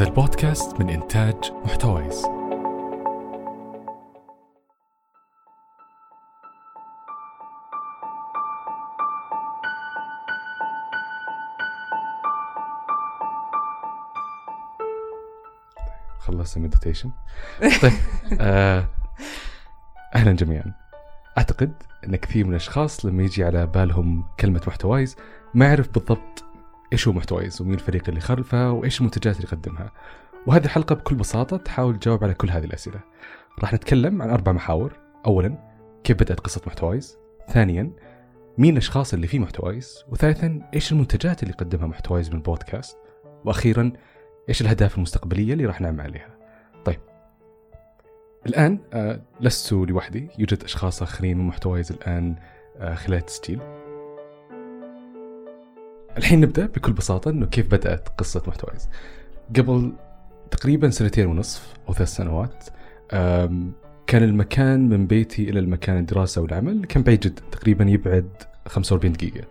هذا البودكاست من إنتاج محتويس. خلصت المديتيشن. طيب آه أهلا جميعا. أعتقد إن كثير من الأشخاص لما يجي على بالهم كلمة محتوايز ما يعرف بالضبط إيش هو محتوايز ومين الفريق اللي خلفه؟ وإيش المنتجات اللي يقدمها؟ وهذه الحلقة بكل بساطة تحاول تجاوب على كل هذه الأسئلة. راح نتكلم عن أربع محاور. اولا كيف بدأت قصة محتوايز؟ ثانيا مين الأشخاص اللي في محتوايز؟ وثالثا إيش المنتجات اللي يقدمها محتوايز من بودكاست؟ وأخيرا إيش الأهداف المستقبلية اللي راح نعمل عليها؟ طيب. الآن آه لست لوحدي. يوجد أشخاص آخرين من محتوايز الآن آه خلال التسجيل. الحين نبدأ بكل بساطة إنه كيف بدأت قصة محتوايز. قبل تقريبا سنتين ونصف أو ثلاث سنوات كان المكان من بيتي إلى المكان الدراسة والعمل كان بعيد جدا تقريبا يبعد 45 دقيقة.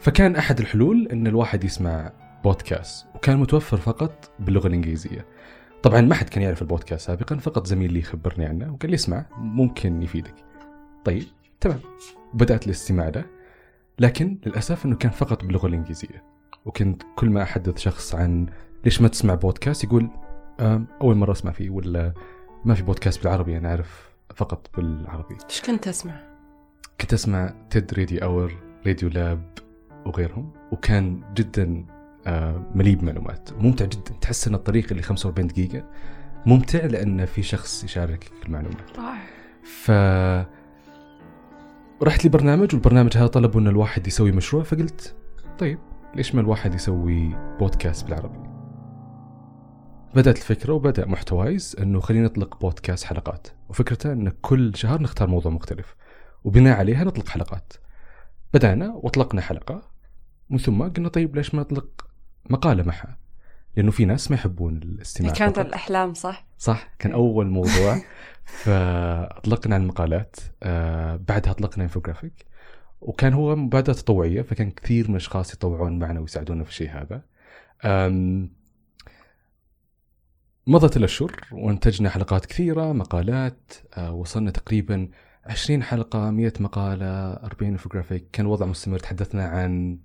فكان أحد الحلول إن الواحد يسمع بودكاست وكان متوفر فقط باللغة الإنجليزية. طبعا ما حد كان يعرف البودكاست سابقا فقط زميل لي خبرني عنه وقال لي اسمع ممكن يفيدك. طيب تمام. بدأت الاستماع له. لكن للأسف إنه كان فقط باللغة الإنجليزية. وكنت كل ما أحدث شخص عن ليش ما تسمع بودكاست يقول "آم، أول مرة أسمع فيه ولا ما في بودكاست بالعربي أنا أعرف فقط بالعربي. إيش كنت اسمع؟ كنت أسمع TED Radio Hour Radiolab وغيرهم وكان جدا آه، مليء بمعلومات. ممتع جدا. تحس إن الطريق اللي 45 دقيقة ممتع لأن في شخص يشاركك المعلومات رائع. ف رحت لبرنامج والبرنامج هذا طلبوا إن الواحد يسوي مشروع فقلت طيب ليش ما الواحد يسوي بودكاست بالعربي بدأت الفكرة وبدأ محتوايز إنه خلينا نطلق بودكاست حلقات وفكرته إن كل شهر نختار موضوع مختلف وبناء عليها نطلق حلقات بدأنا واطلقنا حلقة من ثم قلنا طيب ليش ما نطلق مقالة معها لأنه في ناس ما يحبون الاستماع كانت فقط. الأحلام صح؟ صح؟ كان أول موضوع. فأطلقنا المقالات آه بعدها أطلقنا انفوجرافيك وكان هو مبادرة تطوعية فكان كثير من الأشخاص يتطوعون معنا ويساعدونا في الشيء هذا. مضت الأشهر وانتجنا حلقات كثيرة مقالات آه وصلنا تقريبا 20 حلقة 100 مقالة 40 انفوجرافيك كان وضع مستمر تحدثنا عن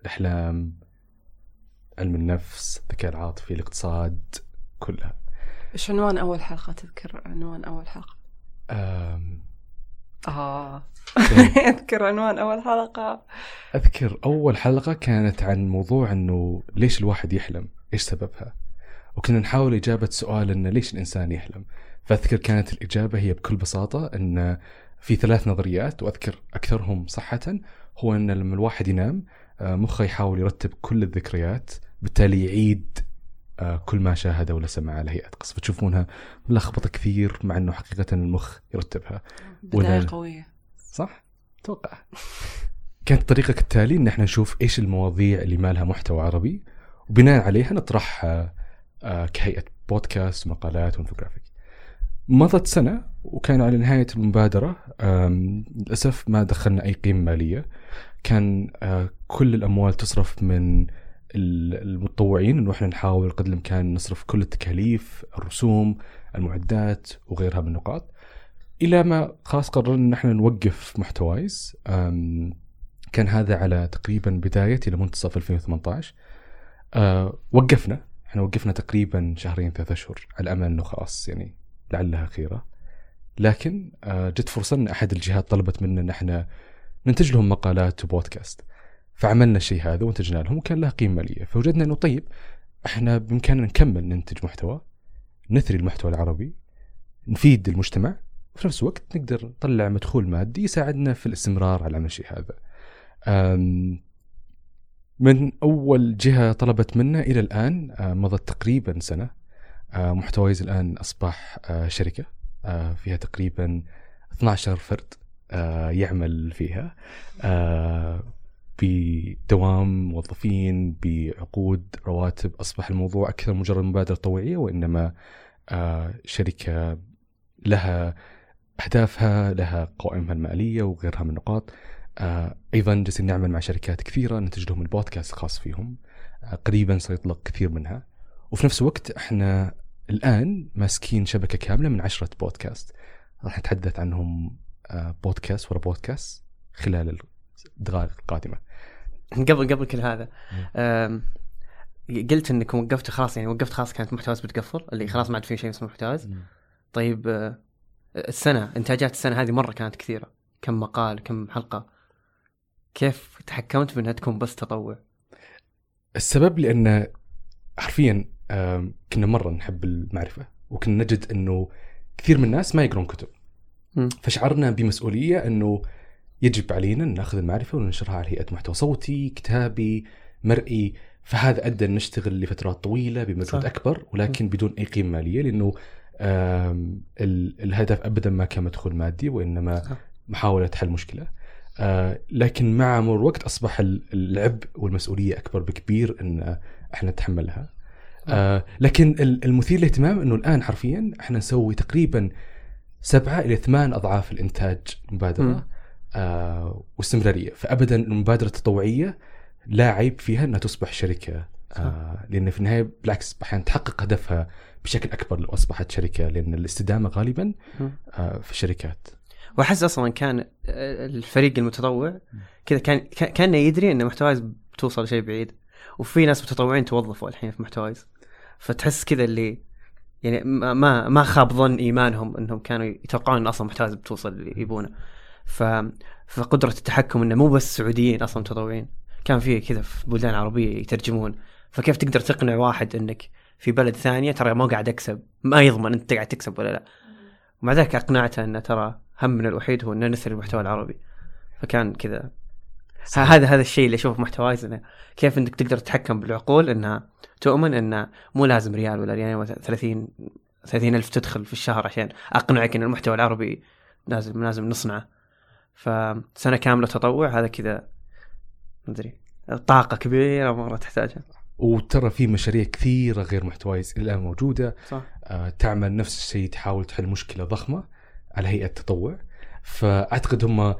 الأحلام علم النفس الذكاء العاطفي الاقتصاد كلها. إيش عنوان أول حلقة تذكر عنوان أول حلقة؟ أم، آه إيه. أذكر عنوان أول حلقة أذكر أول حلقة كانت عن موضوع إنه ليش الواحد يحلم؟ إيش سببها؟ وكنا نحاول إجابة سؤال إنه ليش الإنسان يحلم؟ فأذكر كانت الإجابة هي بكل بساطة إن في ثلاث نظريات وأذكر أكثرهم صحة هو إن لما الواحد ينام آه، مخه يحاول يرتب كل الذكريات بالتالي يعيد كل ما شاهده ولا سمع على هيئه قصة فتشوفونها ملخبطة كثير مع إنه حقيقة المخ يرتبها بداية ولا- قوية صح؟ أتوقع كانت الطريقة كالتالي إن إحنا نشوف إيش المواضيع اللي ما لها محتوى عربي وبناء عليها نطرحها آه، كهيئة بودكاست ومقالات وإنفوجرافيك. مضت سنة وكان على نهاية المبادرة آم، للأسف ما دخلنا أي قيمة مالية. كان آه، كل الأموال تصرف من المتطوعين إنه إحنا نحاول قدر الإمكان نصرف كل التكاليف، الرسوم، المعدات وغيرها من النقاط. إلى ما خلاص قررنا إن إحنا نوقف محتوايز. كان هذا على تقريبا بداية إلى منتصف 2018 أه وقفنا. إحنا وقفنا تقريبا شهرين ثلاثة أشهر. على امل إنه خلاص يعني لعلها خيره لكن أه جت فرصة إن أحد الجهات طلبت منا إن إحنا ننتج لهم مقالات وبودكاست. فعملنا الشيء هذا وانتجنا لهم وكان لها قيمة مالية فوجدنا إنه طيب إحنا بإمكاننا نكمل ننتج محتوى نثري المحتوى العربي نفيد المجتمع وفي نفس الوقت نقدر نطلع مدخول مادي يساعدنا في الاستمرار على عمل الشيء هذا. من أول جهة طلبت منا إلى الآن آه، مضت تقريبا سنة آه، محتوايز الآن أصبح آه، شركة آه، فيها تقريبا 12 فرد يعمل فيها بدوام موظفين بعقود رواتب أصبح الموضوع أكثر مجرد مبادرة طوعيه وإنما آه، شركة لها أهدافها لها قوائمها المالية وغيرها من النقاط. آه، أيضا جالسين نعمل مع شركات كثيرة ننتج لهم البودكاست الخاص فيهم. آه، قريبا سيطلق كثير منها. وفي نفس الوقت إحنا الآن ماسكين شبكة كاملة من عشرة بودكاست. راح نتحدث عنهم بودكاست ورا بودكاست خلال الدقائق القادمة. قبل قبل كل هذا. قلت انكم وقفتوا خلاص يعني وقفت خلاص كانت محتواز بتقفل اللي خلاص ما عاد في شيء اسمه محتواز. طيب آه، السنة انتاجات السنة هذه مرة كانت كثيرة. كم مقال كم حلقة. كيف تحكمت بأنها تكون بس تطوع؟ السبب لأن حرفيا كنا مرة نحب المعرفة وكنا نجد إنه كثير من الناس ما يقرون كتب. فشعرنا بمسؤولية إنه يجب علينا أن نأخذ المعرفة وننشرها على هيئة محتوى صوتي كتابي مرئي فهذا أدى أن نشتغل لفترات طويلة بمجهود. أكبر ولكن بدون أي قيمة مالية لأنه الهدف ابدا ما كان مدخول مادي وإنما صح. محاولة حل مشكلة آه، لكن مع مرور الوقت أصبح ال- العبء والمسؤولية أكبر بكبير أن إحنا نتحملها آه، لكن ال- المثير للاهتمام أنه الآن حرفيا إحنا نسوي تقريبا سبعة إلى ثمان أضعاف الإنتاج مم. آه واستمرارية. فابدا المبادرة التطوعية لا عيب فيها إنها تصبح شركة آه لأن في النهاية بالعكس أحيانا تحقق هدفها بشكل أكبر لو أصبحت شركة لأن الاستدامة غالبا. آه في الشركات. وأحس أصلا كان آه، الفريق المتطوع كذا كان كان- كأنه يدري إن محتوايز بتوصل شيء بعيد. وفي ناس متطوعين توظفوا الحين في محتوايز. فتحس كذا اللي يعني ما ما خاب ظن إيمانهم إنهم كانوا يتوقعون إن أصلا محتوايز بتوصل اللي يبونه. ف فقدرة التحكم إنه مو بس سعوديين أصلا متطوعين. كان في كذا في بلدان عربية يترجمون. فكيف تقدر تقنع واحد إنك في بلد ثانية ترى ما قاعد أكسب؟ ما يضمن أنت قاعد تكسب ولا لا. ومع ذلك أقنعته إنه ترى همنا الوحيد هو ان نثري المحتوى العربي. فكان كذا. هذا هذا الشيء اللي أشوفه في محتوايز إنه كيف إنك تقدر تتحكم بالعقول إنها تؤمن إنه مو لازم ريال ولا ريالين ولا 30 30 ألف تدخل في الشهر عشان أقنعك إن المحتوى العربي لازم لازم نصنعه. فسنة كاملة تطوع هذا كذا ما أدري. طاقة كبيرة مرة تحتاجها. وترى في مشاريع كثيرة غير محتوايز إلى الآن موجودة. صح. آه تعمل نفس الشيء تحاول تحل مشكلة ضخمة على هيئة تطوع فأعتقد هم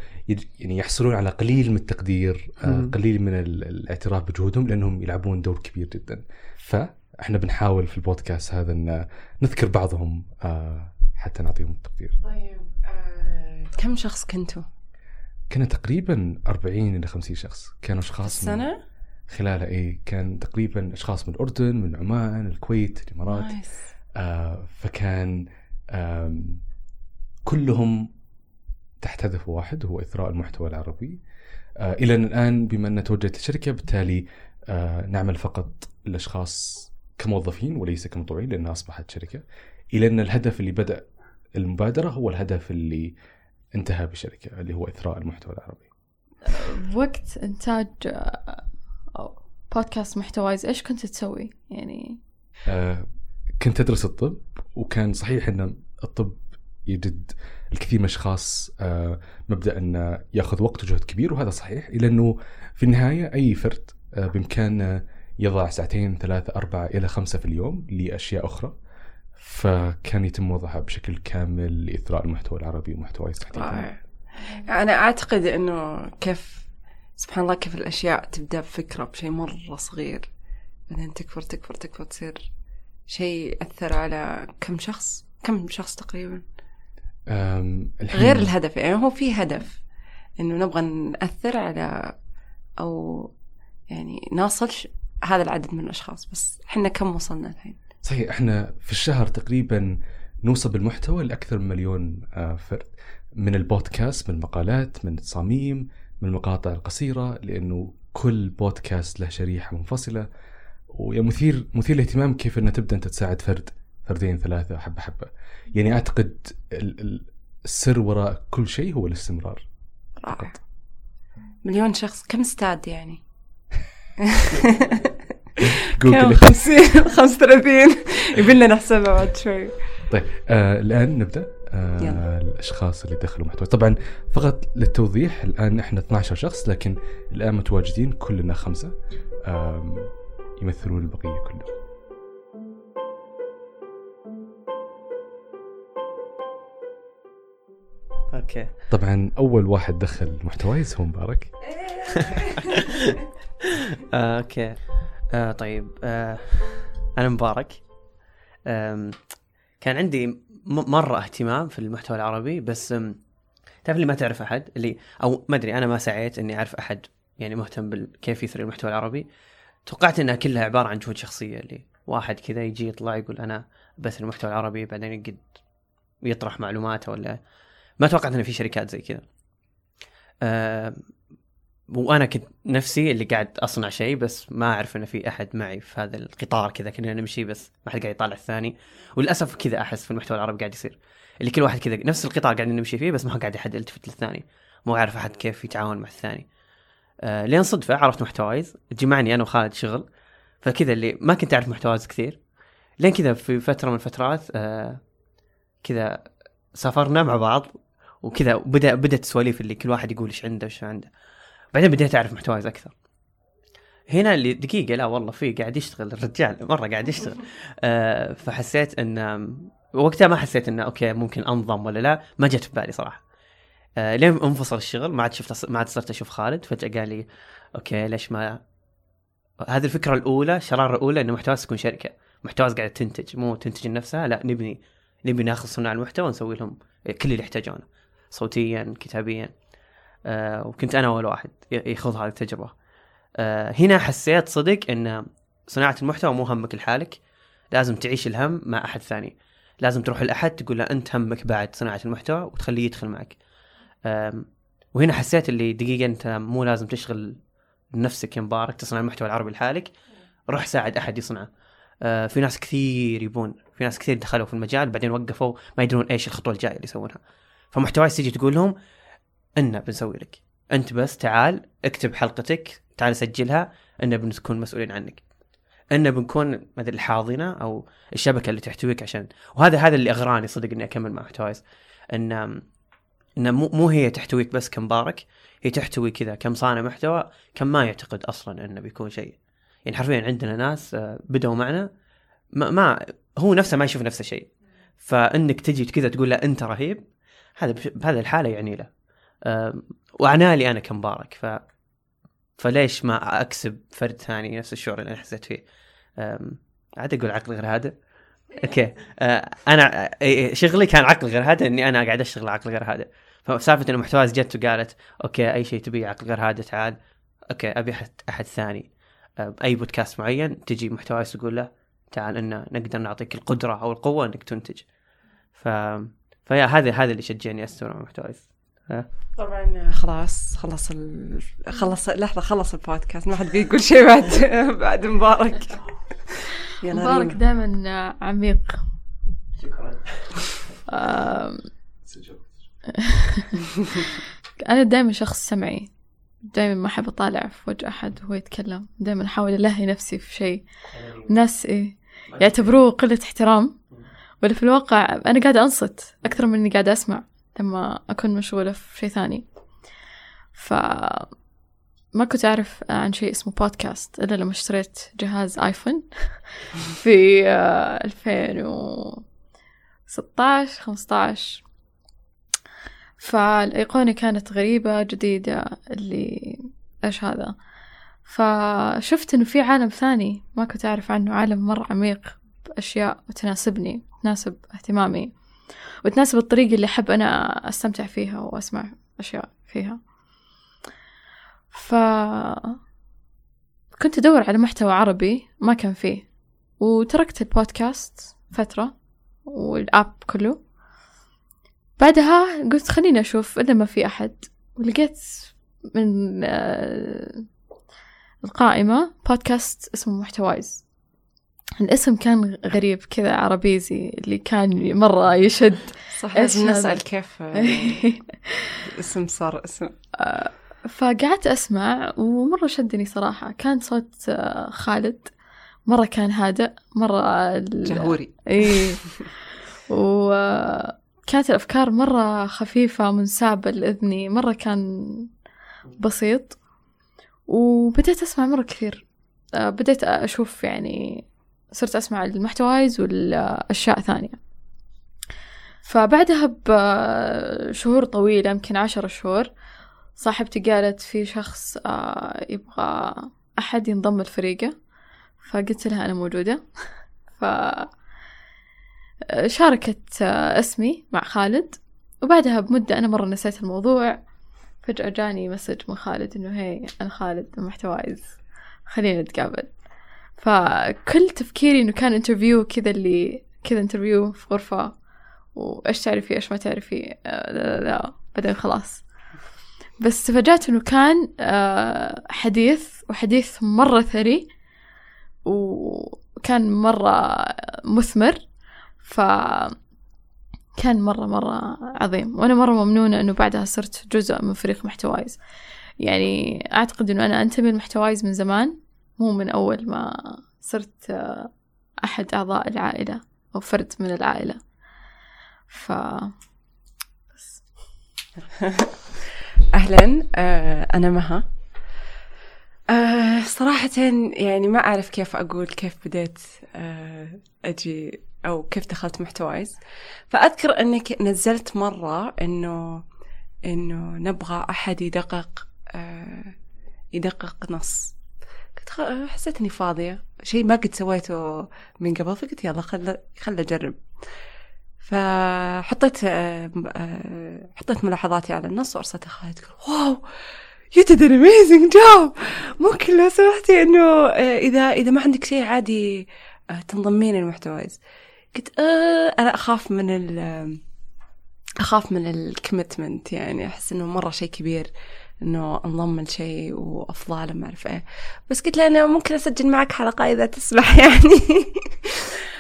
يعني يحصلون على قليل من التقدير آه. قليل من ال- الاعتراف بجهودهم لأنهم يلعبون دور كبير جدا. فإحنا بنحاول في البودكاست هذا إن نذكر بعضهم آه حتى نعطيهم التقدير. طيب آه، كم شخص كنتوا؟ كنا تقريبا 40 إلى 50 شخص. كانوا أشخاص من السنة؟ خلالها اي كان تقريبا أشخاص من الأردن من عمان الكويت الإمارات. آه فكان آم كلهم تحت هدف واحد هو إثراء المحتوى العربي. آه إلى أن الآن بما ان توجهت الشركة بالتالي آه نعمل فقط الأشخاص كموظفين وليس كمطوعين لأنها أصبحت شركة. إلى أن الهدف اللي بدأ المبادرة هو الهدف اللي انتهى بالشركة اللي هو إثراء المحتوى العربي. بوقت آه، أو بودكاست محتوايز إيش كنت تسوي؟ يعني آه، كنت أدرس الطب وكان صحيح أن الطب يجد الكثير من الأشخاص آه، مبدأ أنه يأخذ وقت وجهد كبير وهذا صحيح إلا أنه في النهاية أي فرد آه، بإمكانه يضع ساعتين ثلاثة أربعة إلى خمسة في اليوم لأشياء أخرى فكان يتم وضعها بشكل كامل لإثراء المحتوى العربي ومحتوى تحديدا رائع أنا أعتقد إنه كيف سبحان الله كيف الأشياء تبدأ بفكرة بشيء مرة صغير بعدين تكبر تكبر تكبر تصير شيء أثر على كم شخص كم شخص تقريبا؟ غير الهدف يعني هو في هدف إنه نبغى نأثر على أو يعني نصل هذا العدد من الأشخاص بس إحنا كم وصلنا الحين؟ صحيح إحنا في الشهر تقريبا نوصل بالمحتوى لأكثر من مليون آه، فرد. من البودكاست من المقالات من التصاميم من المقاطع القصيرة لأنه كل بودكاست له شريحة منفصلة. ومثير مثير للاهتمام كيف إنها تبدأ أنت تساعد فرد فردين ثلاثة حبة حبة. يعني أعتقد ال- ال- السر وراء كل شيء هو الاستمرار رائع. مليون شخص. كم استاد يعني؟ جوجل. خمسين خمسة وثلاثين. يبينا نحسبها بعد شوي. طيب آه الآن نبدأ. آه الأشخاص اللي دخلوا محتوى. طبعا فقط للتوضيح الآن إحنا 12 شخص لكن الآن متواجدين كلنا خمسة. آم، يمثلون البقية كلهم. okay. طبعا أول واحد دخل محتوايز هو مبارك. آه، okay. آه طيب آه أنا مبارك. أم، كان عندي مرة اهتمام في المحتوى العربي بس تعرف اللي ما تعرف أحد؟ اللي أو ما أدري أنا ما سعيت إني أعرف أحد يعني مهتم بكيف يثري المحتوى العربي. توقعت إنها كلها عبارة عن جهود شخصية اللي واحد كذا يجي يطلع يقول أنا بثري المحتوى العربي بعدين يقعد يطرح معلوماته ولا ما توقعت انه في شركات زي كذا. أه وأنا كنت نفسي اللي قاعد أصنع شيء بس ما أعرف انه في أحد معي في هذا القطار كذا كنا نمشي بس ما حد قاعد يطالع الثاني. وللأسف كذا أحس في المحتوى العربي قاعد يصير. اللي كل واحد كذا نفس القطار قاعدين نمشي فيه بس ما قاعد احد يلتفت للثاني. مو عارف أحد كيف يتعاون مع الثاني. آه لين صدفة عرفت محتوايز جمعني أنا وخالد شغل. فكذا اللي ما كنت أعرف محتوايز كثير. لين كذا في فترة من الفترات آه كذا سافرنا مع بعض. وكذا بدا بدأت السواليف اللي كل واحد يقول إيش عنده إيش عنده. بعدين بديت أعرف محتوايز أكثر. هنا اللي دقيقة لا والله في قاعد يشتغل الرجال مرة قاعد يشتغل. آه فحسيت إن وقتها ما حسيت انه okay ممكن انضم ولا لا ما جت في بالي صراحة. آه لين انفصل الشغل ما عاد شفت ما عاد صرت أشوف خالد. فجأة قال لي أوكي ليش ما هذه الفكرة الأولى الشراره الأولى انه محتواز تكون شركة. محتواز قاعدة تنتج مو تنتج لنفسها لا نبني نبي ناخذ صناع المحتوى ونسوي لهم كل اللي يحتاجونه صوتيا كتابيا. وكنت أنا أول واحد يخوض هذه التجربة. آه هنا حسيت صدق إن صناعة المحتوى مو همك لحالك. لازم تعيش الهم مع أحد ثاني. لازم تروح لأحد تقول له أنت همك بعد صناعة المحتوى وتخليه يدخل معك. وهنا حسيت اللي دقيقة أنت مو لازم تشغل نفسك يا مبارك تصنع المحتوى العربي لحالك. روح ساعد أحد يصنعه. آه، في ناس كثير يبون في ناس كثير دخلوا في المجال بعدين وقفوا ما يدرون إيش الخطوة الجاية اللي يسوونها. فمحتواي تيجي تقول لهم أنا بنسوي لك. أنت بس تعال اكتب حلقتك تعال سجلها أنا بنكون مسؤولين عنك. أنا بنكون ادري الحاضنه أو الشبكة اللي تحتويك عشان وهذا هذا اللي أغراني صدق إني أكمل مع محتوايز إن إن مو مو هي تحتويك بس كمبارك هي تحتوي كذا كم صانع محتوى كم ما يعتقد أصلا انه بيكون شيء. يعني حرفيا عندنا ناس آه، بدأوا معنا ما, ما هو نفسه ما يشوف نفس الشيء فإنك تجي كذا تقول له أنت رهيب هذا بهذه الحالة يعني له وعنالي أنا كمبارك. ف فليش ما أكسب فرد ثاني نفس الشعور اللي أنا حسيت فيه؟ عاد أقول عقل غير هذا. okay. آه، أنا آه، إيه، شغلي كان عقل غير هذا إني أنا قاعد أشتغل عقل غير هذا. فسالفة ان محتواز جت وقالت okay أي شيء تبيه عقل غير هذا تعال. okay أبي أحد أحد ثاني. أي بودكاست معين تجي محتواز تقول له تعال إن نقدر نعطيك القدرة أو القوة إنك تنتج. ف فيا هذا هذا اللي شجعني أستمر مع محتواز. طبعا خلاص خلص ال... خلص لحظة خلص البودكاست. ما حد بيقول شيء بعد بعد مبارك. مبارك. دائما عميق. آم، أنا دائما شخص سمعي. دائما ما أحب أطالع في وجه أحد وهو يتكلم. دائما أحاول ألهي نفسي في شيء. الناس إيه يعتبروه قلة احترام. ولا في الواقع أنا قاعدة أنصت أكثر من إني قاعدة أسمع. لما أكون مشغولة في شيء ثاني. ف ما كنت أعرف عن شيء اسمه بودكاست إلا لما اشتريت جهاز آيفون في آه، 2016 15 فالأيقونة كانت غريبة جديدة اللي إيش هذا. فشفت إنه في عالم ثاني ما كنت أعرف عنه عالم مرة عميق بأشياء تناسبني تناسب اهتمامي. وتناسب الطريقة اللي أحب أنا أستمتع فيها وأسمع أشياء فيها. ف كنت أدور على محتوى عربي ما كان فيه وتركت البودكاست فترة والآب كله. بعدها قلت خليني أشوف إذا ما في أحد ولقيت من آه، القائمة بودكاست اسمه محتوايز. الاسم كان غريب كذا عربيزي اللي كان مرة يشد. صح؟ نسأل كيف آه، اسم صار اسم. فقعدت أسمع ومرة شدني صراحة. كان صوت آه، خالد. مرة كان هادئ مرة جهوري. إيه. وكانت الأفكار مرة خفيفة منسابة لإذني. مرة كان بسيط. وبديت أسمع مرة كثير. آه، بديت أشوف يعني صرت أسمع المحتوايز والأشياء ثانية. فبعدها بشهور طويلة يمكن عشر شهور صاحبتي قالت في شخص آه، يبغى أحد ينضم لفريقه. فقلت لها أنا موجودة. ف شاركت آه، اسمي مع خالد. وبعدها بمدة أنا مرة نسيت الموضوع. فجأة جاني message من خالد إنه hey أنا خالد محتوايز خلينا نتقابل. فكل تفكيري إنه كان interview كذا اللي كذا interview في غرفة وإيش تعرفي إيش ما تعرفي آه، لا, لا, لا بعدين خلاص. بس تفاجأت إنه كان آه، حديث وحديث مرة ثري وكان مرة مثمر ف كان مرة مرة عظيم. وأنا مرة ممنونة إنه بعدها صرت جزء من فريق محتوايز. يعني أعتقد إنه أنا أنتمي لمحتوايز من زمان. مو من أول ما صرت أحد أعضاء العائلة أو فرد من العائلة. ف بس. أهلا. آه، أنا مها. آه، صراحة يعني ما أعرف كيف أقول كيف بديت آه، أجي أو كيف دخلت محتوايز. فأذكر أنك نزلت مرة أنه أنه نبغى أحد يدقق يدقق نص. قلت حسيت إني فاضية. شيء ما قد سويته من قبل فقلت يلا خل خل أجرب. فحطيت آه، آه، حطيت ملاحظاتي على النص وارسلتها خالد تقول واو you did an amazing job. ممكن لو سمحتي إنه آه، إذا إذا ما عندك شيء عادي تنضمين المحتوايز قلت آه أنا أخاف من ال أخاف من الكوميتمنت يعني أحس إنه مرة شيء كبير. إنه انضم لشيء وافضل ما أعرف إيه. بس قلت له أنا ممكن أسجل معك حلقة إذا تسمح يعني.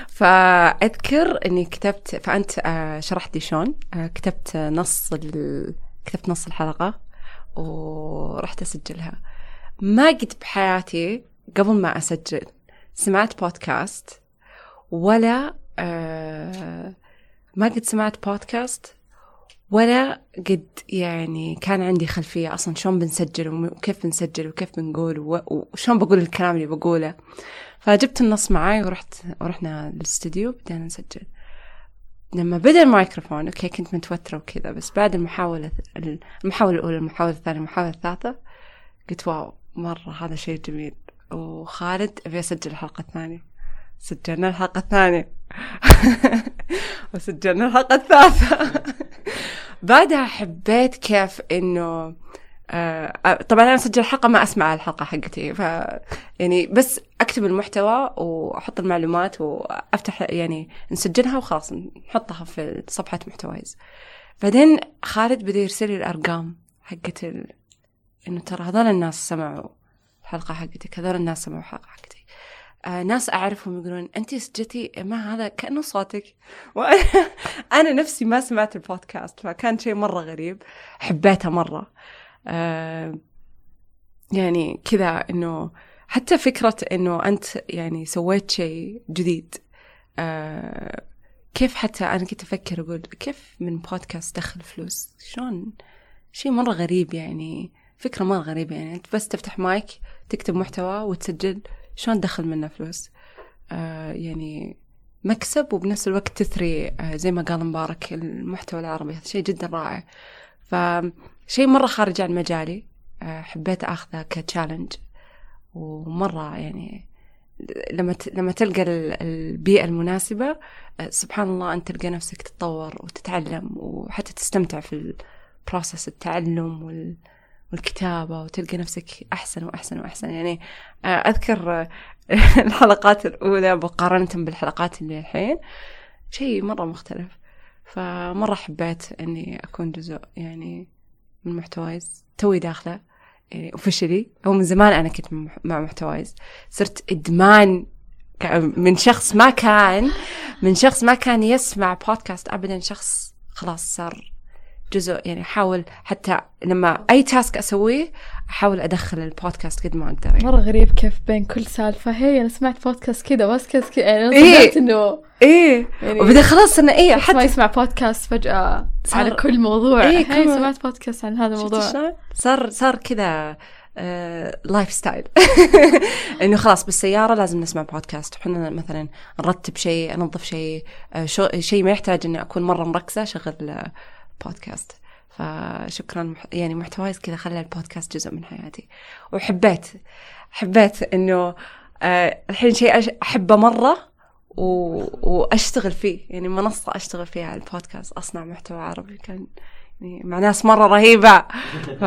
فأذكر إني كتبت فأنت آه، شرحت لي شلون. آه، كتبت نص ال... كتبت نص الحلقة ورحت أسجلها. ما قد بحياتي قبل ما أسجل سمعت بودكاست ولا آه ما قد سمعت بودكاست ولا قد يعني كان عندي خلفية أصلا شلون بنسجل وكيف بنسجل وكيف بنقول وشلون بقول الكلام اللي بقوله. فجبت النص معاي ورحت ورحنا للاستوديو بدينا نسجل. لما بدأ الميكروفون okay كنت متوترة وكذا بس بعد المحاولة المحاولة الأولى المحاولة الثانية المحاولة الثالثة قلت wow مرة هذا شيء جميل. وخالد أبي أسجل الحلقة الثانية. سجلنا الحلقة الثانية. وسجلنا الحلقة الثالثة. بعدها حبيت كيف إنه آه طبعا أنا أسجل حلقة ما أسمع الحلقة حقتي ف يعني بس أكتب المحتوى وأحط المعلومات وأفتح يعني نسجلها وخلاص نحطها في صفحة محتوايز. بعدين خالد بدأ يرسل لي الأرقام حقت ال... إنه ترى هذول الناس سمعوا الحلقة حقتك هذول الناس سمعوا الحلقة حقتك آه ناس أعرفهم يقولون أنت سجلتي ما هذا؟ كأنه صوتك. وأنا أنا نفسي ما سمعت البودكاست فكان شيء مرة غريب. حبيته مرة. آه يعني كذا إنه حتى فكرة إنه أنت يعني سويت شيء جديد. آه كيف حتى أنا كنت أفكر أقول كيف من بودكاست دخل فلوس؟ شلون؟ شيء مرة غريب يعني فكرة مرة غريبة يعني. أنت بس تفتح مايك تكتب محتوى وتسجل شلون تدخل منه فلوس؟ آه يعني مكسب وبنفس الوقت تثري آه زي ما قال مبارك المحتوى العربي. هذا شيء جدا رائع. فشيء مرة خارج عن مجالي. آه حبيت أخذه كتشالنج ومرة يعني لما لما تلقى ال- البيئة المناسبة آه، سبحان الله أنت تلقى نفسك تتطور وتتعلم وحتى تستمتع في البروسس التعلم وال والكتابة وتلقى نفسك أحسن وأحسن وأحسن. يعني آه، أذكر آه، الحلقات الأولى مقارنة بالحلقات اللي الحين. شيء مرة مختلف. فمرة حبيت أني أكون جزء يعني من محتوايز. توي داخلة يعني officially هو من زمان أنا كنت مع- محتوايز. صرت إدمان من شخص ما كان من شخص ما كان يسمع بودكاست أبدا. شخص خلاص صار جزء يعني أحاول حتى لما أي task أسويه أحاول أدخل البودكاست قد ما أقدر. يعني. مرة غريب كيف بين كل سالفة. هي أنا سمعت بودكاست كذا بودكاست كذا يعني إيه. إنه إيه. يعني وبعدين خلاص أنا إيه شخص ما حتى يسمع بودكاست فجأة صار- على كل موضوع. هي كل سمعت بودكاست عن هذا الموضوع؟ صار صار كذا lifestyle إنه خلاص بالسيارة لازم نسمع بودكاست إحنا مثلا نرتب شيء انظف شيء آه، شيء ما يحتاج إني أكون مرة مركزة شغل بودكاست فشكرا يعني محتوايز كذا خلى البودكاست جزء من حياتي. وحبيت حبيت إنه آه، الحين شيء أحبه مرة و... وأشتغل فيه. يعني منصة أشتغل فيها البودكاست أصنع محتوى عربي. كان يعني مع ناس مرة رهيبة. ف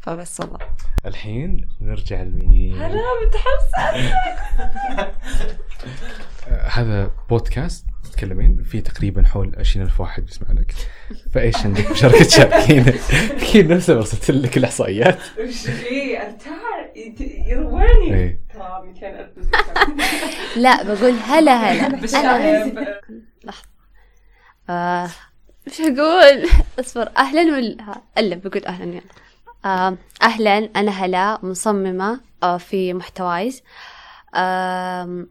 فبس والله. الحين نرجع ل أنا متحمسة. آه، هذا بودكاست تتكلمين في تقريبا حول 20000 واحد بيسمع لك فإيش عندك مشاركة شاركين؟ أكيد نفسه ارسلت لك الإحصائيات. وش في؟ ارتاع يرواني إيه. ترى 200000 لا بقول هلا هلا. أهلا. آه، وش أقول؟ اصبر. أهلا ولا ألا بقول أهلا يعني آه، أهلا أنا هلا مصممة آه، في محتوايز. آه،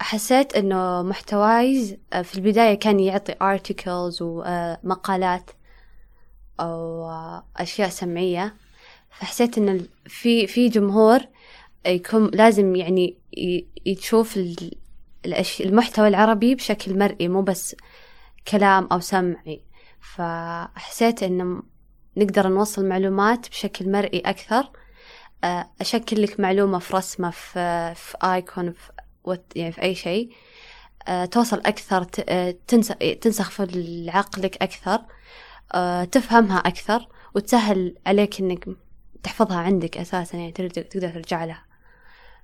حسيت إنه محتوايز آه، في البداية كان يعطي articles ومقالات أو آه، أشياء سمعية. فحسيت إن في في جمهور يكون لازم يعني يشوف المحتوى العربي بشكل مرئي مو بس كلام أو سمعي. فحسيت إن نقدر نوصل معلومات بشكل مرئي أكثر. آه، أشكل لك معلومة في رسمة في في آيكون في وات- يعني في أي شيء. آه، توصل أكثر آه، تنس- تنسخ في عقلك أكثر. تفهمها أكثر. وتسهل عليك إنك تحفظها عندك أساسا يعني تقدر ترجع لها.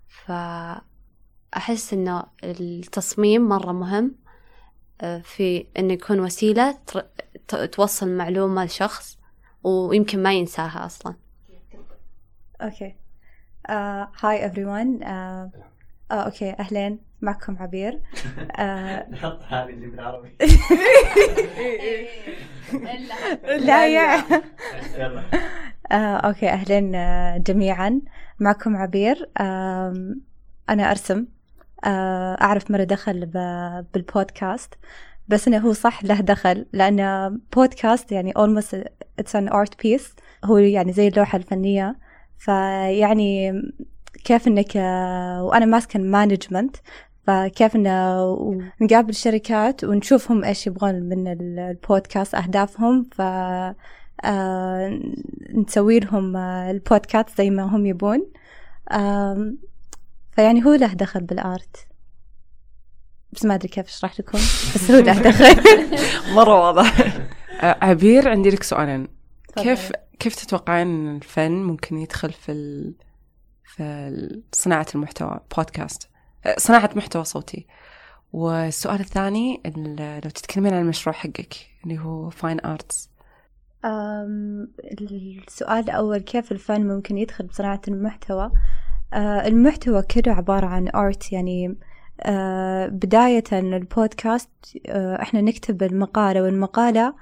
فأحس إنه التصميم مرة مهم في إنه يكون وسيلة توصل معلومة لشخص. ويمكن ما ينساها أصلا. okay. hi everyone. آه آه، okay أهلين. معكم عبير. آه نحط هذه اللي بالعربي. لا يا. آه okay أهلين آه، جميعا. معكم عبير. أنا أرسم. آه أعرف مرة دخل ب- بالبودكاست. بس إنه هو صح له دخل لأن بودكاست يعني almost it's an art piece هو يعني زي اللوحة الفنية. فيعني كيف إنك وأنا ماسكة ال management فكيف إنه نقابل الشركات ونشوفهم إيش يبغون من ال- البودكاست أهدافهم. ف آه، نسوي لهم آه، البودكاست زي ما هم يبون. فيعني هو له دخل بالارت بس ما أدري كيف أشرح لكم بس هو دخل مرة واضح. عبير عندي لك سؤالين. كيف كيف تتوقعين إن الفن ممكن يدخل في ال... في صناعة المحتوى؟ بودكاست. صناعة محتوى صوتي. والسؤال الثاني ال- لو تتكلمين عن المشروع حقك اللي هو fine arts السؤال الأول كيف الفن ممكن يدخل بصناعة المحتوى؟ أه، المحتوى كله عبارة عن art يعني بداية البودكاست أه، إحنا نكتب المقالة والمقالة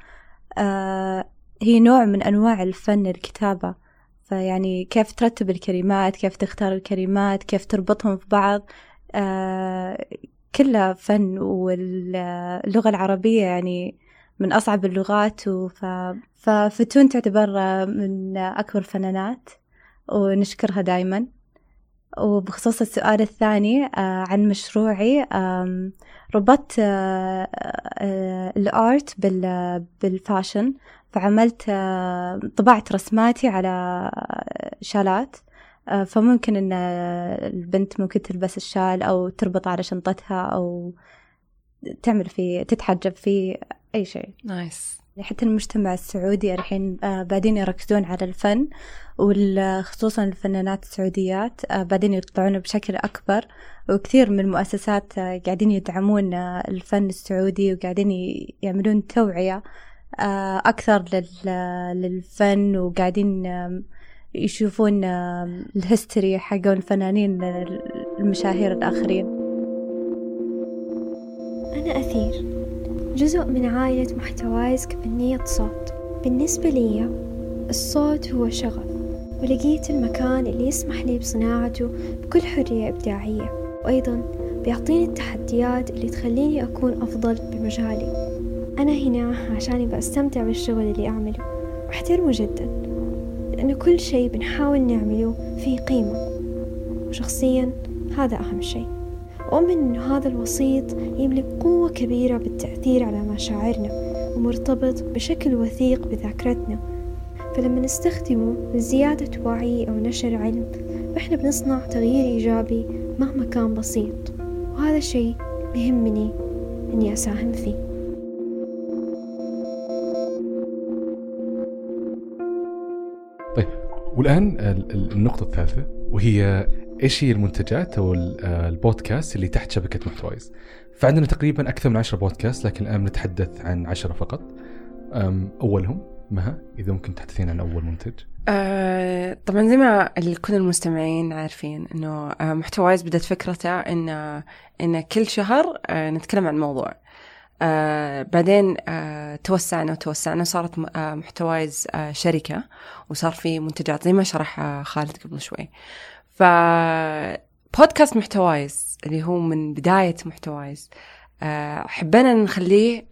أه، هي نوع من أنواع الفن الكتابة فيعني كيف ترتب الكلمات كيف تختار الكلمات كيف تربطهم في بعض كلها فن واللغة العربية يعني من أصعب اللغات. ففتون تعتبر من أكبر الفنانات ونشكرها دايما وبخصوص السؤال الثاني آه، عن مشروعي. ربطت آه، آه، الآرت بال- بالفاشن. فعملت طبعت رسماتي على شالات. فممكن إن البنت ممكن تلبس الشال أو تربط على شنطتها أو تعمل فيه تتحجب فيه أي شيء. نايس حتى المجتمع السعودي الحين آه، بعدين يركزون على الفن وخصوصا الفنانات السعوديات آه، بعدين يطلعون بشكل أكبر وكثير من المؤسسات آه، قاعدين يدعمون الفن السعودي وقاعدين يعملون توعية أكثر لل- للفن وقاعدين يشوفون آم، الهستوري حق الفنانين المشاهير الآخرين. أنا أثير. جزء من عائلة محتوايز كفنية صوت بالنسبة لي الصوت هو شغف. ولقيت المكان اللي يسمح لي بصناعته بكل حرية إبداعية. وأيضا بيعطيني التحديات اللي تخليني أكون أفضل بمجالي. أنا هنا عشاني بستمتع بالشغل اللي أعمله. وأحترمه جدا لأن كل شيء بنحاول نعمله فيه قيمة. وشخصيا هذا أهم شيء. وأؤمن أن هذا الوسيط يملك قوة كبيرة بالتأثير على مشاعرنا ومرتبط بشكل وثيق بذاكرتنا. فلما نستخدمه لزيادة وعي أو نشر علم فإحنا بنصنع تغيير إيجابي مهما كان بسيط. وهذا شيء يهمني إني أساهم فيه. ال- ال- النقطة الثالثة وهي إيش هي المنتجات أو آه، البودكاست اللي تحت شبكة محتوايز. فعندنا تقريبا أكثر من 10 بودكاست لكن الآن نتحدث عن 10 فقط. أولهم مها إذا ممكن تحدثين عن أول منتج. آه، طبعا زي ما كل المستمعين عارفين إنه آه، محتوايز بدأت فكرته إن إن كل شهر آه، نتكلم عن موضوع آه بعدين آه توسعنا وتوسعنا وصارت م- آه محتوايز آه شركة وصار في منتجات زي ما شرح آه خالد قبل شوي ف بودكاست محتوايز اللي هو من بداية محتوايز. آه حبينا نخليه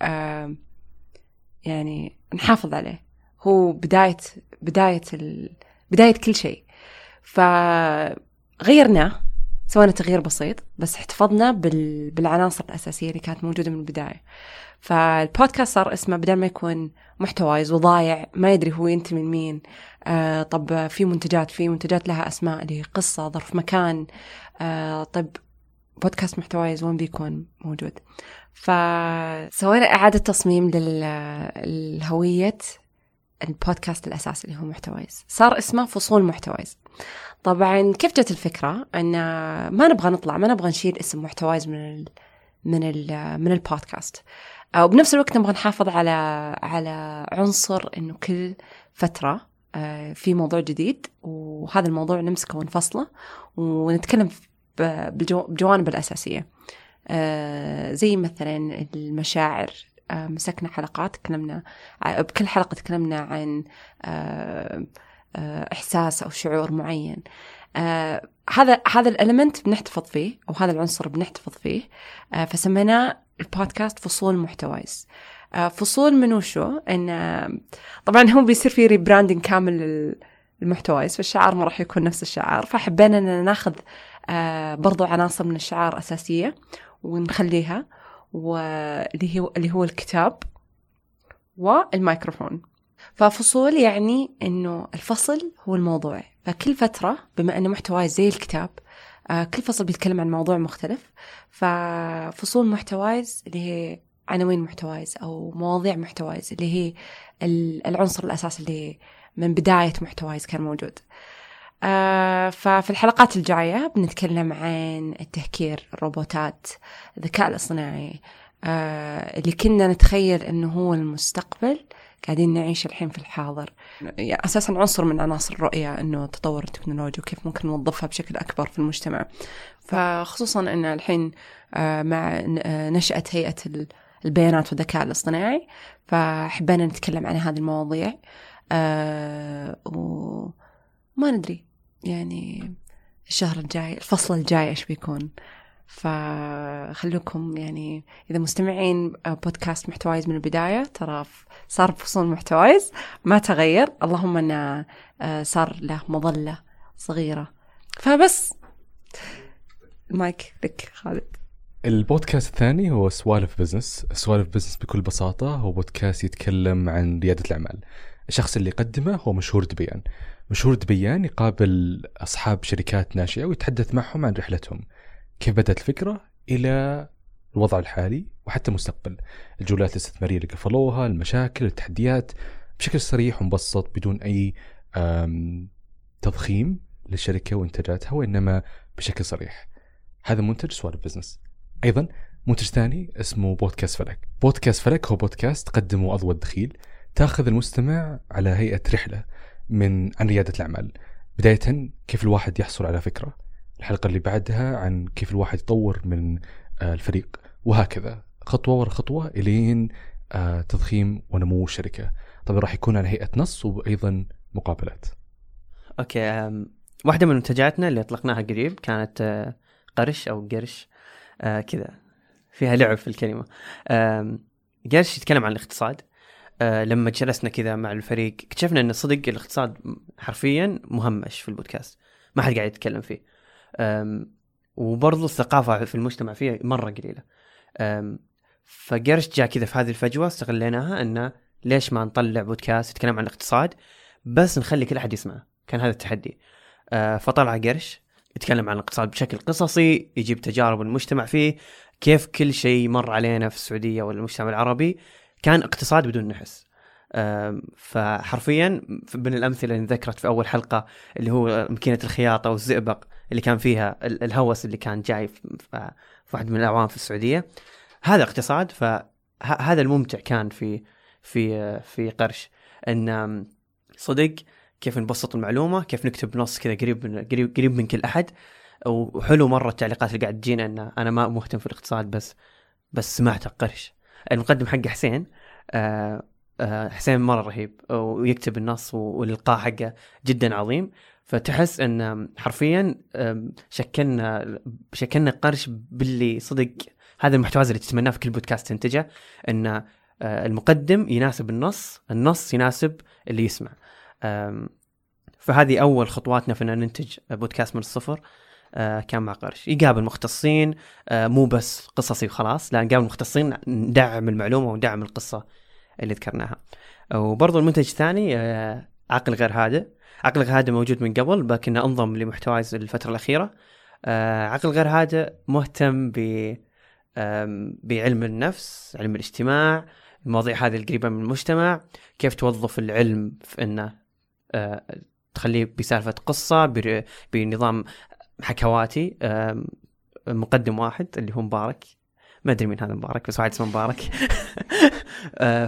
يعني نحافظ عليه. هو بداية بداية ال... بداية كل شيء. فغيرناه سوينا تغيير بسيط بس احتفظنا بال... بالعناصر الأساسية اللي كانت موجودة من البداية. فالبودكاست صار اسمه بدل ما يكون محتوايز وضايع ما يدري هو ينتمي لمين آه طب في منتجات في منتجات لها أسماء اللي هي قصة ظرف مكان آه طب بودكاست محتوايز وين بيكون موجود. فسوينا إعادة تصميم للهوية البودكاست الأساسي اللي هو محتوايز. صار اسمه فصول محتوايز. طبعا كيف جت الفكرة؟ أن ما نبغى نطلع ما نبغى نشيل اسم محتوايز من ال من ال من البودكاست. وبنفس الوقت نبغى نحافظ على على عنصر إنه كل فترة آه، في موضوع جديد. وهذا الموضوع نمسكه ونفصله ونتكلم ب- بالجو- بالجوانب الأساسية. آه، زي مثلا المشاعر. آه، مسكنا حلقات تكلمنا بكل حلقة تكلمنا عن إحساس أو شعور معين. آه، هذا هذا ال element بنحتفظ فيه أو هذا العنصر بنحتفظ فيه آه، فسميناه البودكاست فصول محتوايز آه، فصول من وشو إن آه، طبعا هو بيصير في rebranding كامل لل- للمحتوايز فالشعار ما راح يكون نفس الشعار فحبينا ان ناخذ آه، برضو عناصر من الشعار أساسية ونخليها واللي هو اللي هو الكتاب والميكروفون ففصول يعني إنه الفصل هو الموضوع. فكل فترة بما إنه محتواي زي الكتاب آه، كل فصل بيتكلم عن موضوع مختلف. ففصول محتوايز اللي هي عناوين محتوايز أو مواضيع محتوايز اللي هي ال- العنصر الأساسي اللي من بداية محتوايز كان موجود. آه، ففي الحلقات الجاية بنتكلم عن التهكير الروبوتات الذكاء الاصطناعي آه، اللي كنا نتخيل إنه هو المستقبل. قاعدين نعيش الحين في الحاضر. يعني أساسا عنصر من عناصر الرؤية إنه تطور التكنولوجيا وكيف ممكن نوظفها بشكل أكبر في المجتمع. فخصوصا إن الحين آه، مع آه، نشاه هيئة ال- البيانات والذكاء الاصطناعي فحبينا نتكلم عن هذه المواضيع. آه، وما ندري يعني الشهر الجاي الفصل الجاي إيش بيكون. فخلوكم يعني إذا مستمعين بودكاست محتوايز من البداية ترى صار فصول محتوايز ما تغير. اللهم انه آه، صار له مظلة صغيرة. فبس. المايك لك خالد. البودكاست الثاني هو سوالف بزنس. سوالف بزنس بكل بساطة. هو بودكاست يتكلم عن ريادة الأعمال. الشخص اللي يقدمه هو مشهور دبيان. مشهور دبيان يقابل أصحاب شركات ناشئة ويتحدث معهم عن رحلتهم. كيف بدأت الفكرة؟ إلى الوضع الحالي وحتى المستقبل. الجولات الاستثمارية اللي قفلوها المشاكل التحديات بشكل صريح ومبسط بدون أي تضخيم للشركة وإنتاجاتها وإنما بشكل صريح. هذا منتج سوالف بزنس. أيضا منتج ثاني اسمه بودكاست فلك. بودكاست فلك هو بودكاست تقدمه أضوى الدخيل تأخذ المستمع على هيئة رحلة من عن ريادة الأعمال. بداية كيف الواحد يحصل على فكرة. الحلقة اللي بعدها عن كيف الواحد يطور من آه، الفريق. وهكذا. خطوة ورا خطوة إلين آه، تضخيم ونمو الشركة. طبعا راح يكون على هيئة نص وأيضا مقابلات. أوكي أم، واحدة من منتجاتنا اللي أطلقناها قريب كانت آه، قرش أو قرش آه، كذا. فيها لعب في الكلمة. آم، قرش يتكلم عن الاقتصاد. لما جلسنا كذا مع الفريق اكتشفنا إن صدق الاقتصاد حرفيا مهمش في البودكاست. ما حد قاعد يتكلم فيه. آم، وبرضو الثقافة في المجتمع فيه مرة قليلة. آم، فقرش جاء كذا في هذه الفجوة استغليناها إنه ليش ما نطلع بودكاست يتكلم عن الاقتصاد بس نخلي كل أحد يسمعه. كان هذا التحدي. آه، فطلع قرش يتكلم عن الاقتصاد بشكل قصصي يجيب تجارب المجتمع فيه كيف كل شيء مر علينا في السعودية ولا المجتمع العربي. كان اقتصاد بدون نحس. فحرفيا من الأمثلة اللي ذكرت في أول حلقة اللي هو ماكينه الخياطة والزئبق اللي كان فيها ال- الهوس اللي كان جاي في واحد من الأعوام في السعودية. هذا اقتصاد فهذا الممتع كان في في في قرش. إن صدق كيف نبسط المعلومة كيف نكتب نص كذا قريب من قريب قريب من كل أحد. وحلو مرة التعليقات اللي قاعد تجينا إن أنا ما مهتم في الاقتصاد بس بس سمعت قرش المقدم حقه حسين آه حسين مرة رهيب ويكتب النص والإلقاء حقه جدا عظيم. فتحس إن حرفيا شكلنا شكلنا قرش باللي صدق هذا المحتوى اللي تتمناه في كل بودكاست تنتجه إن آه، المقدم يناسب النص النص يناسب اللي يسمع. فهذه أول خطواتنا في إن ننتج بودكاست من الصفر آه، كان مع قرش. يقابل مختصين آه، مو بس قصصي وخلاص لا نقابل مختصين ندعم المعلومة وندعم القصة. اللي ذكرناها. وبرضو المنتج الثاني آه، عقل غير هادئ. عقل غير هادئ موجود من قبل لكنه انضم لمحتوايز الفترة الأخيرة. آه، عقل غير هادئ مهتم ب بعلم النفس علم الاجتماع المواضيع هذه القريبة من المجتمع. كيف توظف العلم في إنه آه، تخليه بسالفة قصة بنظام حكواتي مقدم واحد اللي هو مبارك. ما أدري مين هذا مبارك بس واحد اسمه مبارك.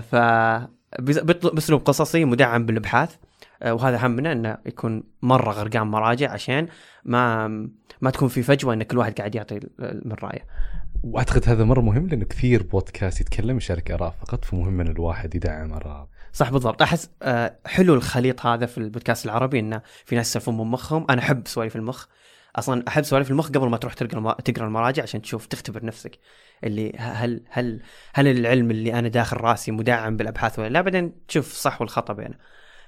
ف بس- بط- باسلوب قصصي مدعم بالابحاث. آه، وهذا همنا إنه يكون مرة غرقان مراجع عشان ما ما تكون في فجوة إن كل واحد قاعد يعطي من رأيه. وأعتقد هذا مرة مهم لأنه كثير بودكاست يتكلم يشارك أراء فقط فمهم إن الواحد يدعم أراء. صح بالضبط. أحس آه، حلو الخليط هذا في البودكاست العربي إنه في ناس يسولفون من مخهم. أنا أحب سواليف المخ. أصلا أحب سواليف المخ قبل ما تروح تقرا تقرأ المراجع عشان تشوف تختبر نفسك. اللي هل هل هل العلم اللي أنا داخل رأسي مدعم بالأبحاث ولا لا؟ بعدين تشوف الصح والخطأ بينه.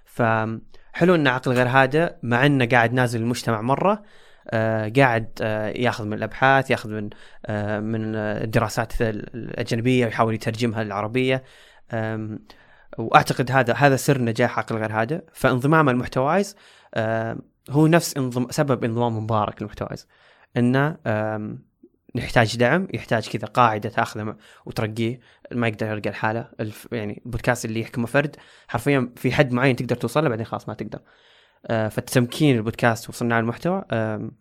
فحلو إن عقل غير هادئ مع إنه قاعد نازل المجتمع مرة آه قاعد آه ياخذ من الأبحاث ياخذ من آه من الدراسات الأجنبية ويحاول يترجمها للعربية. وأعتقد هذا هذا سر نجاح عقل غير هادئ. فانضمام المحتوايز هو نفس انضم سبب انضمام مبارك للمحتوايز إنه آم، يحتاج دعم يحتاج كذا قاعدة تأخذه وترقيه. ما يقدر يرقى الحالة. الف يعني البودكاست اللي يحكمه فرد. حرفيا في حد معين تقدر توصل له بعدين خلاص ما تقدر. آه فتمكين البودكاست وصناع المحتوى آم،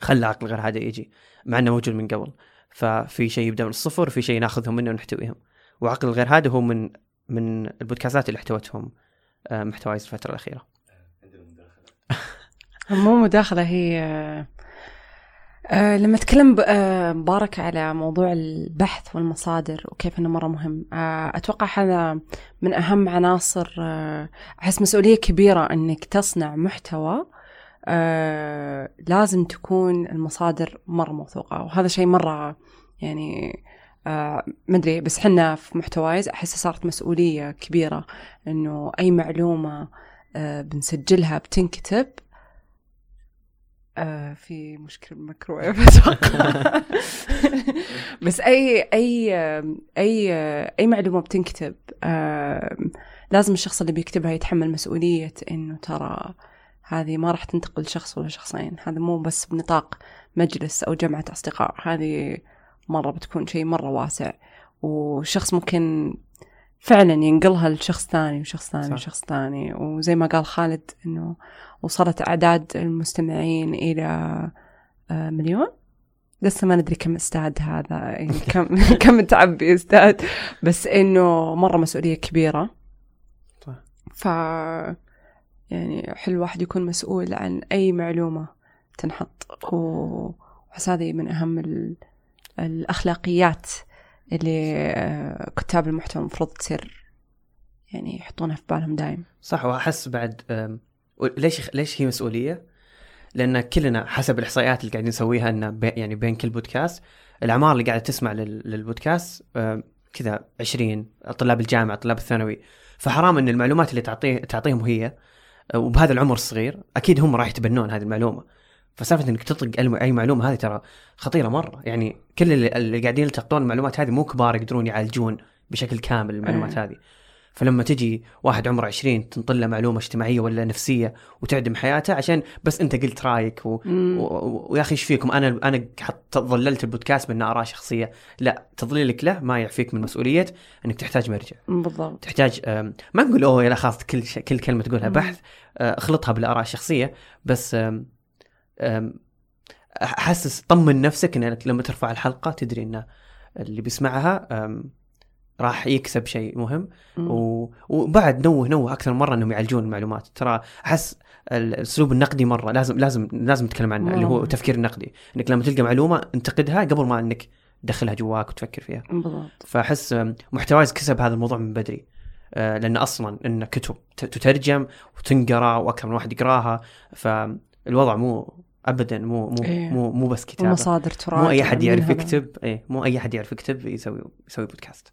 خلى عقل غير هادئ يجي مع إنه موجود من قبل. ففي شيء يبدأ من الصفر وفي شيء ناخذهم منه ونحتويهم. وعقل غير هادئ هو من من البودكاستات اللي احتوتهم آه، محتوايز الفترة الأخيرة. مو مداخلة هي آه، لما تكلم آه، مبارك على موضوع البحث والمصادر وكيف إنه مرة مهم آه، أتوقع هذا من أهم عناصر أحس مسؤولية كبيرة إنك تصنع محتوى لازم تكون المصادر مرة موثوقة. وهذا شيء مرة يعني مدري بس حنا في محتوايز أحس صارت مسؤولية كبيرة إنه أي معلومة آه، بنسجلها بتنكتب آه في مشكلة بالميكروويف أتوقع. بس أي أي أي أي معلومة بتنكتب آه لازم الشخص اللي بيكتبها يتحمل مسؤولية إنه ترى هذه ما راح تنتقل لشخص ولا شخصين. هذا مو بس بنطاق مجلس أو جمعة أصدقاء. هذه مرة بتكون شيء مرة واسع. وشخص ممكن فعلا ينقلها لشخص ثاني وشخص ثاني. وشخص ثاني. وزي ما قال خالد إنه وصلت أعداد المستمعين إلى آه، مليون. لسه ما ندري كم استاد هذا يعني كم كم تعبي استاد بس إنه مرة مسؤولية كبيرة. ف يعني حلو الواحد يكون مسؤول عن أي معلومة تنحط. وحس هذه من أهم ال... الأخلاقيات اللي آه، كتاب المحتوى المفروض تصير يعني يحطونها في بالهم دايم. صح وأحس بعد ليش ليش هي مسؤولية؟ لأن كلنا حسب الإحصائيات اللي قاعدين نسويها ان بي يعني بين كل بودكاست الأعمار اللي قاعدة تسمع لل- للبودكاست كذا 20 طلاب الجامعة طلاب الثانوي. فحرام إن المعلومات اللي تعطيه تعطيهم هي أه، وبهذا العمر الصغير أكيد هم راح يتبنون هذه المعلومة. فسالفة إنك تطلق أي معلومة هذه ترى خطيرة مرة. يعني كل اللي, اللي قاعدين يلتقطون المعلومات هذه مو كبار يقدرون يعالجون بشكل كامل المعلومات أه. هذه. فلما تجي واحد عمره 20 تنطل له معلومة اجتماعية ولا نفسية وتعدم حياته عشان بس أنت قلت رأيك و... و... و- ويا أخي إيش فيكم؟ أنا أنا حط ظللت البودكاست بأن اراء شخصية. لا تضليلك له ما يعفيك من مسؤولية إنك تحتاج مرجع. بالضبط. تحتاج ما نقول أوه يلا خلاص كل ش... كل كلمة تقولها. بحث أه، اخلطها بالآراء الشخصية بس أحسس طمن نفسك إنك لما ترفع الحلقة تدري إن اللي بيسمعها راح يكسب شيء مهم. و... وبعد نوه نوه أكثر مرة إنهم يعالجون المعلومات. ترى أحس الأسلوب النقدي مرة لازم لازم لازم نتكلم عنه اللي هو. التفكير النقدي إنك لما تلقى معلومة انتقدها قبل ما إنك تدخلها جواك وتفكر فيها. بالضبط. فأحس محتوايز كسب هذا الموضوع من بدري. آه، لأن أصلا ان كتب تترجم وتنقرأ وأكثر من واحد يقراها. فالوضع مو ابدا مو مو إيه. مو, مو بس كتابة. ومصادر تراجع مو أي أحد من يعرف. يكتب إيه مو أي أحد يعرف يكتب يسوي يسوي بودكاست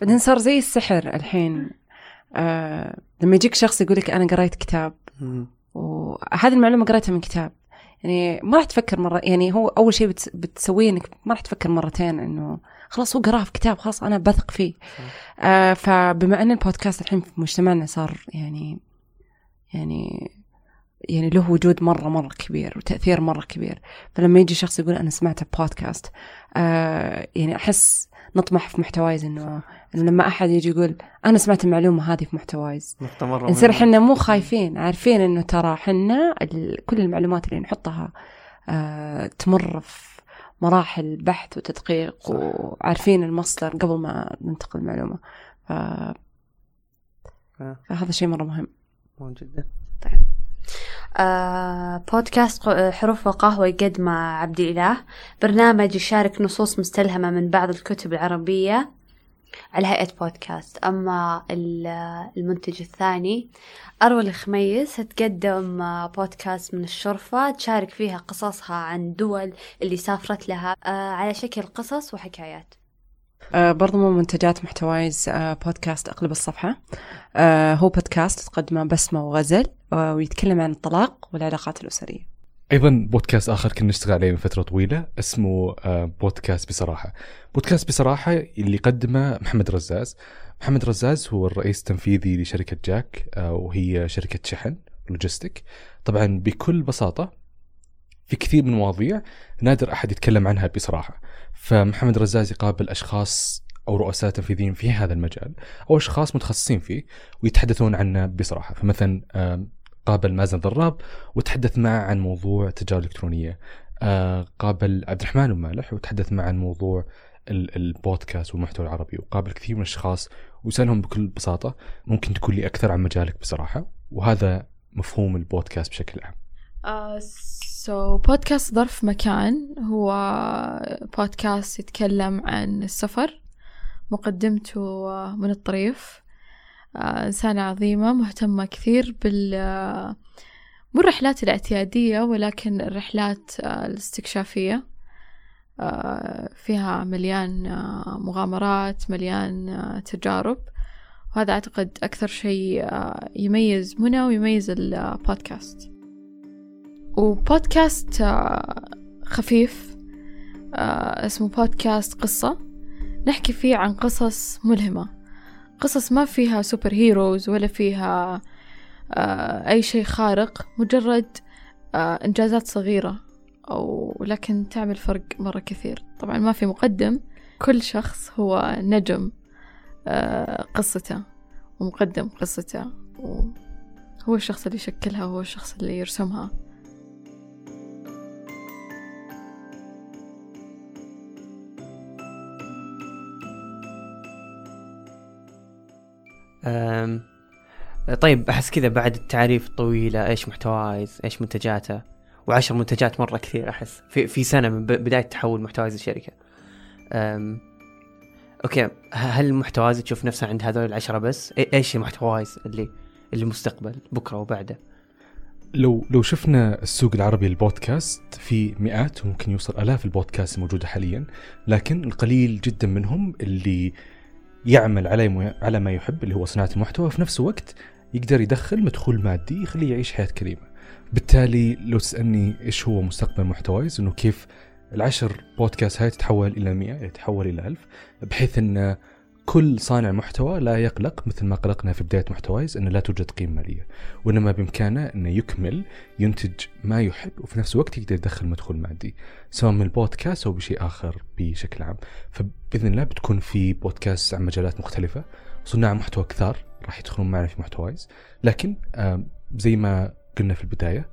بعدين صار زي السحر الحين. آه لما يجيك شخص يقول لك أنا قريت كتاب. وهذه المعلومة قريتها من كتاب. يعني ما راح تفكر مرة يعني هو أول شيء بتس بتسويه إنك ما راح تفكر مرتين إنه خلاص هو قراه في كتاب خلاص أنا بثق فيه. آه فبما أن البودكاست الحين في مجتمعنا صار يعني يعني يعني له وجود مرة مرة كبير وتأثير مرة كبير فلما يجي شخص يقول أنا سمعت بودكاست آه يعني أحس نطمح في محتوايز انه لما أحد يجي يقول أنا سمعت المعلومة هذه في محتوايز نقطة مرة نصير. إحنا مو خايفين عارفين إنه ترى حنا كل المعلومات اللي نحطها آه تمر في مراحل بحث وتدقيق صح. وعارفين المصدر قبل ما ننتقل المعلومة ف... آه. فهذا شيء مرة مهم مهم جدا آه بودكاست ق- حروف وقهوة يقدمه عبد الإله. برنامج يشارك نصوص مستلهمة من بعض الكتب العربية على هيئة بودكاست. أما ال- المنتج الثاني أروى الخميس تقدم آه، بودكاست من الشرفة. تشارك فيها قصصها عن دول اللي سافرت لها. آه على شكل قصص وحكايات. آه برضو من منتجات محتوايز آه بودكاست أقلب الصفحة. آه هو بودكاست تقدمه بسمة وغزل آه ويتكلم عن الطلاق والعلاقات الأسرية. أيضا بودكاست آخر كنا نشتغل عليه من فترة طويلة اسمه آه، بودكاست بصراحة. بودكاست بصراحة اللي قدمه محمد رزاز. محمد رزاز هو الرئيس التنفيذي لشركة جاك آه، وهي شركة شحن logistic طبعا بكل بساطة في كثير من المواضيع نادر أحد يتكلم عنها بصراحة. فمحمد رزاز يقابل أشخاص أو رؤساء تنفيذيين في هذا المجال أو أشخاص متخصصين فيه ويتحدثون عنه بصراحة. فمثلا آه، قابل مازن ضراب وتحدث معه عن موضوع التجارة الإلكترونية آه، قابل عبد الرحمن المالح وتحدث معه عن موضوع ال- البودكاست والمحتوى العربي. وقابل كثير من الأشخاص وسألهم بكل بساطة ممكن تقول لي أكثر عن مجالك بصراحة؟ وهذا مفهوم البودكاست بشكل عام. سو بودكاست ظرف مكان هو بودكاست يتكلم عن السفر مقدمته من الطريف. آه، إنسانة عظيمة مهتمة كثير بال مو الرحلات الاعتيادية ولكن الرحلات آه، الاستكشافية. آه، فيها مليان مغامرات مليان تجارب. وهذا أعتقد أكثر شيء يميز منى ويميز البودكاست وبودكاست آه، خفيف آه، اسمه بودكاست قصة. نحكي فيه عن قصص ملهمة. قصص ما فيها سوبر هيروز ولا فيها آه، أي شيء خارق مجرد إنجازات صغيرة أو لكن تعمل فرق مرة كثير. طبعا ما في مقدم كل شخص هو نجم قصته ومقدم قصته. وهو الشخص اللي يشكلها وهو الشخص اللي يرسمها. طيب أحس كذا بعد التعريف الطويله إيش محتوايز؟ إيش منتجاته؟ وعشر منتجات مرة كثير أحس. في في سنة من بداية تحول محتوايز الشركة. أم، أوكي. هل محتوايز تشوف نفسها عند هذول العشرة بس؟ إيش محتوايز اللي اللي مستقبل بكرة وبعده؟ لو لو شفنا السوق العربي للبودكاست في مئات وممكن يوصل آلاف البودكاست الموجودة حاليا لكن القليل جدا منهم اللي يعمل على على ما يحب اللي هو صناعة المحتوى في نفس الوقت يقدر يدخل مدخول مادي يخليه يعيش حياة كريمة. بالتالي لو تسألني إيش هو مستقبل محتوايز إنه كيف العشر بودكاست هاي تتحول إلى مئة تتحول إلى ألف بحيث أن كل صانع محتوى لا يقلق مثل ما قلقنا في بداية محتوايز أنه لا توجد قيمة مالية وإنما بإمكانه أنه يكمل ينتج ما يحب وفي نفس الوقت يقدر يدخل مدخول مادي سواء من البودكاست أو بشيء آخر بشكل عام. فبإذن الله بتكون في بودكاست عن مجالات مختلفة صناع محتوى كثار راح يدخلون معنا في محتوايز. لكن زي ما قلنا في البداية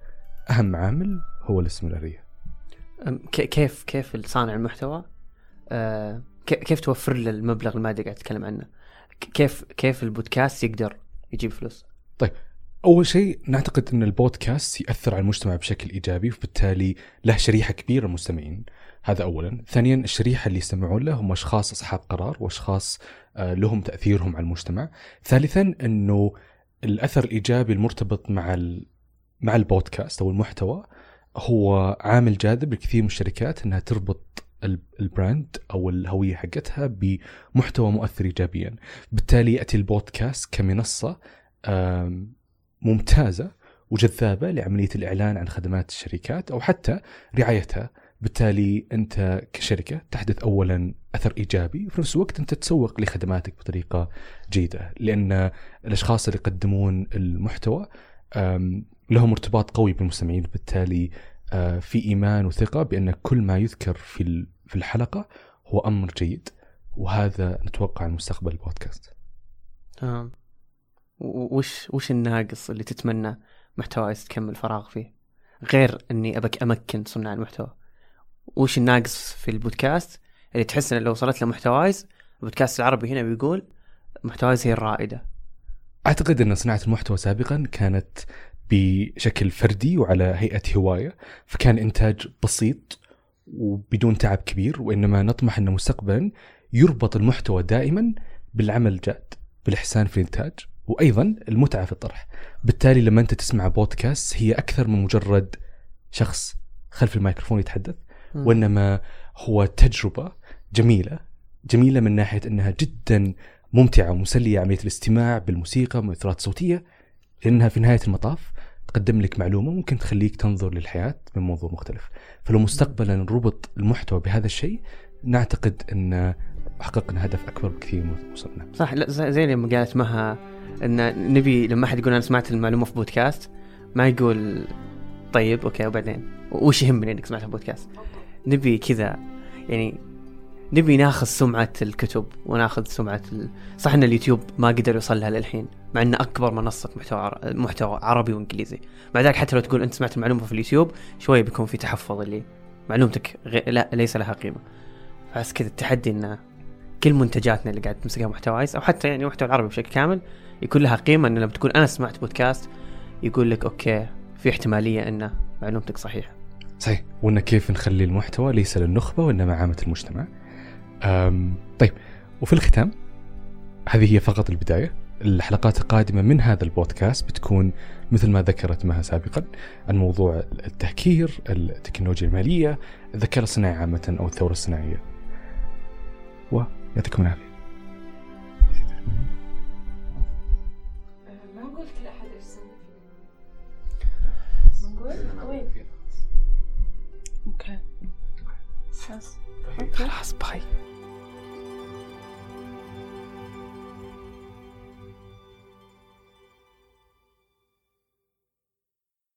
أهم عامل هو الاستمرارية. كيف كيف صانع المحتوى؟ ك- كيف توفر له المبلغ المادي قاعد أتكلم عنه؟ كيف كيف البودكاست يقدر يجيب فلوس؟ أول شيء نعتقد إن البودكاست يأثر على المجتمع بشكل إيجابي وبالتالي له شريحة كبيرة من المستمعين هذا اولا. ثانيا الشريحة اللي يستمعون له هم أشخاص أصحاب قرار وأشخاص آه، لهم تأثيرهم على المجتمع. ثالثا إنه الأثر الإيجابي المرتبط مع. مع البودكاست أو المحتوى هو عامل جاذب لكثير من الشركات إنها تربط البراند أو الهوية حقتها بمحتوى مؤثر ايجابيا. بالتالي يأتي البودكاست كمنصة ممتازة وجذابة لعملية الإعلان عن خدمات الشركات أو حتى رعايتها. بالتالي أنت كشركة تحدث اولا أثر إيجابي وفي نفس الوقت أنت تسوق لخدماتك بطريقة جيدة لأن الأشخاص اللي يقدمون المحتوى لهم ارتباط قوي بالمستمعين. بالتالي في إيمان وثقة بأن كل ما يذكر في في الحلقة هو أمر جيد وهذا نتوقع مستقبل البودكاست. تمام. وش وش الناقص اللي تتمنى محتوايز تكمل فراغ فيه؟ غير إني ابك أمكن صناع المحتوى. وش الناقص في البودكاست؟ اللي تحس إن لو وصلت له محتوايز البودكاست العربي هنا بيقول محتوايز هي الرائدة. أعتقد إن صناعة المحتوى سابقا كانت بشكل فردي وعلى هيئة هواية فكان إنتاج بسيط وبدون تعب كبير وإنما نطمح ان مستقبلا يربط المحتوى دائما بالعمل الجاد بالإحسان في الإنتاج وأيضا المتعة في الطرح. بالتالي لما أنت تسمع بودكاست هي أكثر من مجرد شخص خلف الميكروفون يتحدث وإنما هو تجربة جميلة جميلة من ناحية إنها جدا ممتعة ومسلية عملية الاستماع بالموسيقى مؤثرات صوتية لأنها في نهاية المطاف تقدم لك معلومة ممكن تخليك تنظر للحياة من منظور مختلف. فلو مستقبلا ربط المحتوى بهذا الشيء نعتقد أن حققنا هدف أكبر بكثير من وصلنا. صح لا زي لما قالت مها أن نبي لما أحد يقول أنا سمعت المعلومة في بودكاست ما يقول طيب okay وبعدين؟ وش يهمني إنك سمعتها في بودكاست؟ نبي كذا يعني نبي ناخذ سمعة الكتب وناخذ سمعة ال... صح إن اليوتيوب ما قدر يوصل لها للحين مع إنه أكبر منصة محتوى. محتوى عربي وإنجليزي. مع ذلك حتى لو تقول أنت سمعت المعلومة في اليوتيوب شوية بيكون في تحفظ اللي معلومتك غي... لا ليس لها قيمة. بس كذا التحدي انه كل منتجاتنا اللي قاعد تمسكها محتوايز أو حتى يعني محتوى العربي بشكل كامل يكون لها قيمة. إن لما تكون أنا سمعت بودكاست يقول لك أوكي في احتمالية إن معلومتك صحيحة. صحيح. وإن كيف نخلي المحتوى ليس للنخبة وإنما عامة المجتمع. طيب وفي الختام هذه هي فقط البداية. الحلقات القادمة من هذا البودكاست بتكون مثل ما ذكرت مها سابقا عن موضوع التهكير، التكنولوجيا المالية، الذكاء الصناعي عامة أو الثورة الصناعية. ويعطيكم العافية. أوكي. خلاص باي.